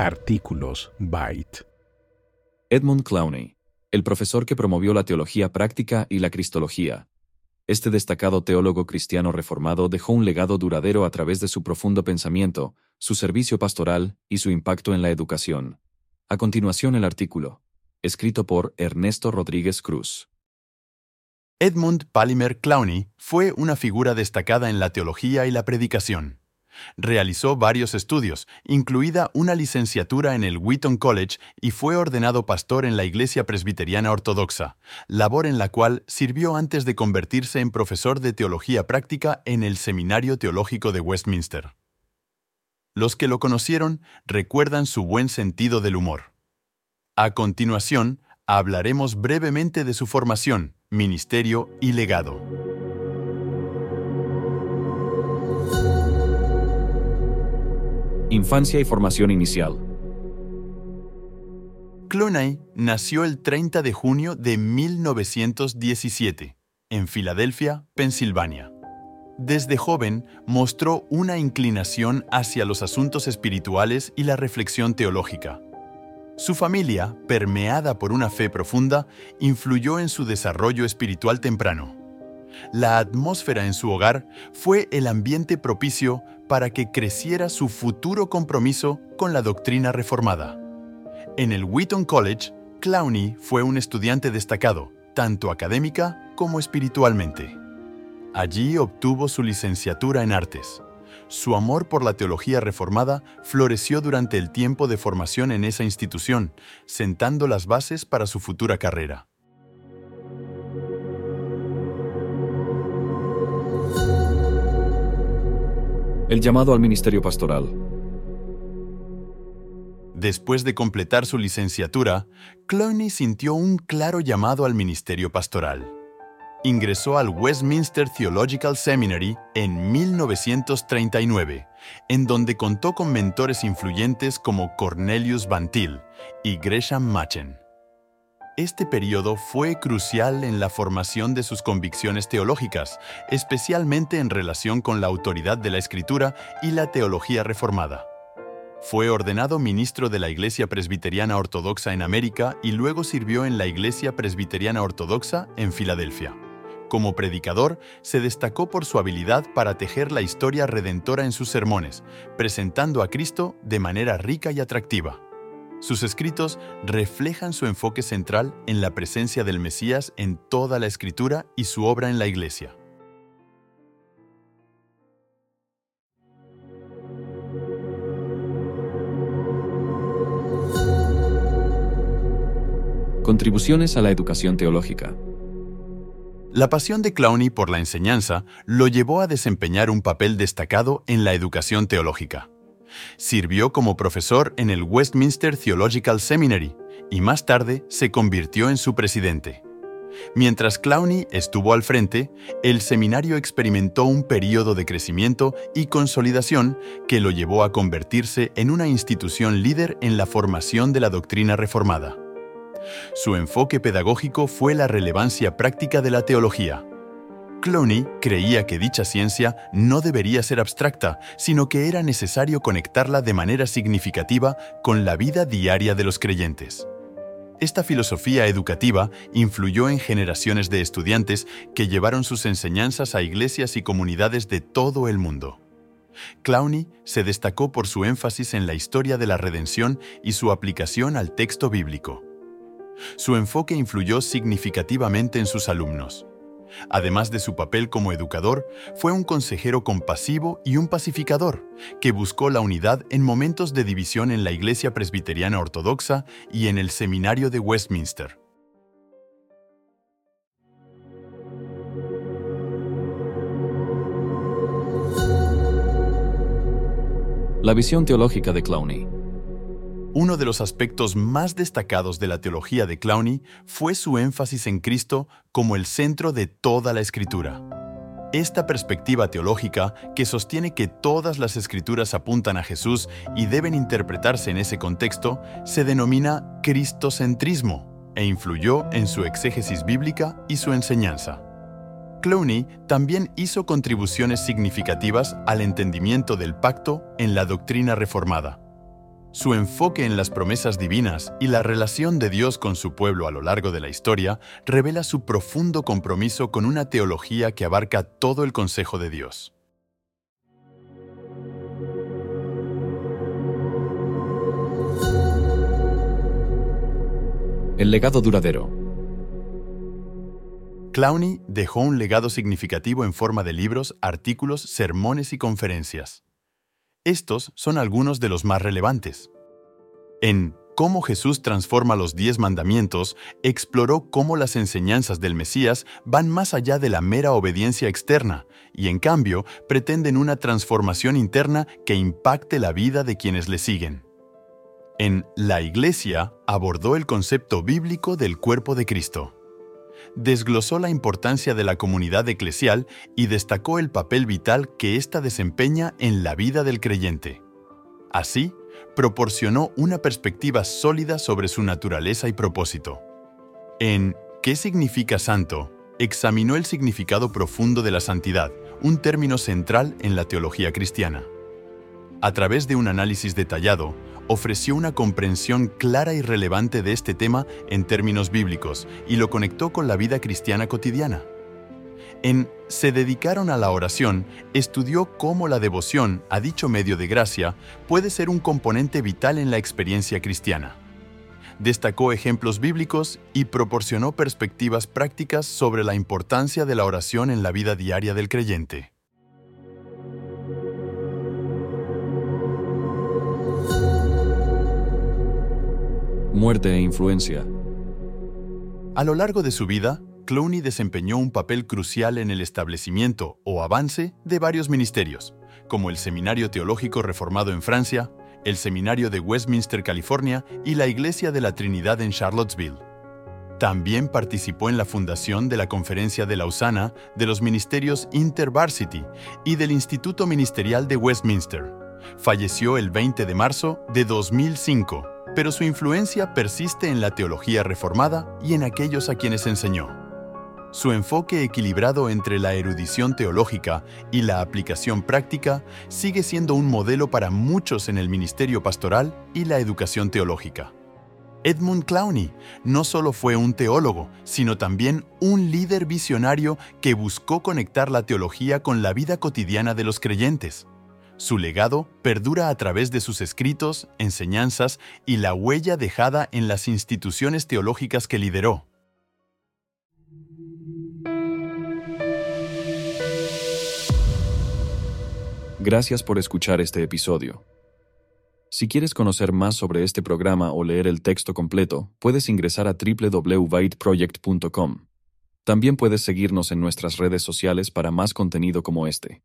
Artículos Byte. Edmund Clowney, el profesor que promovió la teología práctica y la cristología. Este destacado teólogo cristiano reformado dejó un legado duradero a través de su profundo pensamiento, su servicio pastoral y su impacto en la educación. A continuación el artículo, escrito por Ernesto Rodríguez Cruz. Edmund Palimer Clowney fue una figura destacada en la teología y la predicación. Realizó varios estudios, incluida una licenciatura en el Wheaton College y fue ordenado pastor en la Iglesia Presbiteriana Ortodoxa, labor en la cual sirvió antes de convertirse en profesor de teología práctica en el Seminario Teológico de Westminster. Los que lo conocieron recuerdan su buen sentido del humor. A continuación, hablaremos brevemente de su formación, ministerio y legado. Infancia y formación inicial. Clooney nació el 30 de junio de 1917 en Filadelfia, Pensilvania. Desde joven mostró una inclinación hacia los asuntos espirituales y la reflexión teológica. Su familia, permeada por una fe profunda, influyó en su desarrollo espiritual temprano. La atmósfera en su hogar fue el ambiente propicio para que creciera su futuro compromiso con la doctrina reformada. En el Wheaton College, Clowney fue un estudiante destacado, tanto académica como espiritualmente. Allí obtuvo su licenciatura en artes. Su amor por la teología reformada floreció durante el tiempo de formación en esa institución, sentando las bases para su futura carrera. El llamado al ministerio pastoral. Después de completar su licenciatura, Clooney sintió un claro llamado al ministerio pastoral. Ingresó al Westminster Theological Seminary en 1939, en donde contó con mentores influyentes como Cornelius Van Til y Gresham Machen. Este periodo fue crucial en la formación de sus convicciones teológicas, especialmente en relación con la autoridad de la Escritura y la teología reformada. Fue ordenado ministro de la Iglesia Presbiteriana Ortodoxa en América y luego sirvió en la Iglesia Presbiteriana Ortodoxa en Filadelfia. Como predicador, se destacó por su habilidad para tejer la historia redentora en sus sermones, presentando a Cristo de manera rica y atractiva. Sus escritos reflejan su enfoque central en la presencia del Mesías en toda la escritura y su obra en la Iglesia. Contribuciones a la educación teológica. La pasión de Clowney por la enseñanza lo llevó a desempeñar un papel destacado en la educación teológica. Sirvió como profesor en el Westminster Theological Seminary y más tarde se convirtió en su presidente. Mientras Clowney estuvo al frente, el seminario experimentó un periodo de crecimiento y consolidación que lo llevó a convertirse en una institución líder en la formación de la doctrina reformada. Su enfoque pedagógico fue la relevancia práctica de la teología, Clooney creía que dicha ciencia no debería ser abstracta, sino que era necesario conectarla de manera significativa con la vida diaria de los creyentes. Esta filosofía educativa influyó en generaciones de estudiantes que llevaron sus enseñanzas a iglesias y comunidades de todo el mundo. Clowney se destacó por su énfasis en la historia de la redención y su aplicación al texto bíblico. Su enfoque influyó significativamente en sus alumnos. Además de su papel como educador, fue un consejero compasivo y un pacificador, que buscó la unidad en momentos de división en la Iglesia Presbiteriana Ortodoxa y en el Seminario de Westminster. La visión teológica de Clowney. Uno de los aspectos más destacados de la teología de Clowney fue su énfasis en Cristo como el centro de toda la escritura. Esta perspectiva teológica, que sostiene que todas las escrituras apuntan a Jesús y deben interpretarse en ese contexto, se denomina cristocentrismo e influyó en su exégesis bíblica y su enseñanza. Clowney también hizo contribuciones significativas al entendimiento del pacto en la doctrina reformada. Su enfoque en las promesas divinas y la relación de Dios con su pueblo a lo largo de la historia revela su profundo compromiso con una teología que abarca todo el consejo de Dios. El legado duradero. Clowney dejó un legado significativo en forma de libros, artículos, sermones y conferencias. Estos son algunos de los más relevantes. En Cómo Jesús transforma los diez mandamientos, exploró cómo las enseñanzas del Mesías van más allá de la mera obediencia externa y en cambio pretenden una transformación interna que impacte la vida de quienes le siguen. En La Iglesia abordó el concepto bíblico del cuerpo de Cristo desglosó la importancia de la comunidad eclesial y destacó el papel vital que ésta desempeña en la vida del creyente. Así, proporcionó una perspectiva sólida sobre su naturaleza y propósito. En ¿Qué significa santo? examinó el significado profundo de la santidad, un término central en la teología cristiana. A través de un análisis detallado, ofreció una comprensión clara y relevante de este tema en términos bíblicos y lo conectó con la vida cristiana cotidiana. En Se dedicaron a la oración, estudió cómo la devoción a dicho medio de gracia puede ser un componente vital en la experiencia cristiana. Destacó ejemplos bíblicos y proporcionó perspectivas prácticas sobre la importancia de la oración en la vida diaria del creyente. Muerte e influencia. A lo largo de su vida, Clowney desempeñó un papel crucial en el establecimiento o avance de varios ministerios, como el Seminario Teológico Reformado en Francia, el Seminario de Westminster, California y la Iglesia de la Trinidad en Charlottesville. También participó en la fundación de la Conferencia de Lausana, de los Ministerios InterVarsity y del Instituto Ministerial de Westminster. Falleció el 20 de marzo de 2005 pero su influencia persiste en la teología reformada y en aquellos a quienes enseñó. Su enfoque equilibrado entre la erudición teológica y la aplicación práctica sigue siendo un modelo para muchos en el ministerio pastoral y la educación teológica. Edmund Clowney no solo fue un teólogo, sino también un líder visionario que buscó conectar la teología con la vida cotidiana de los creyentes. Su legado perdura a través de sus escritos, enseñanzas y la huella dejada en las instituciones teológicas que lideró. Gracias por escuchar este episodio. Si quieres conocer más sobre este programa o leer el texto completo, puedes ingresar a www.byteproject.com. También puedes seguirnos en nuestras redes sociales para más contenido como este.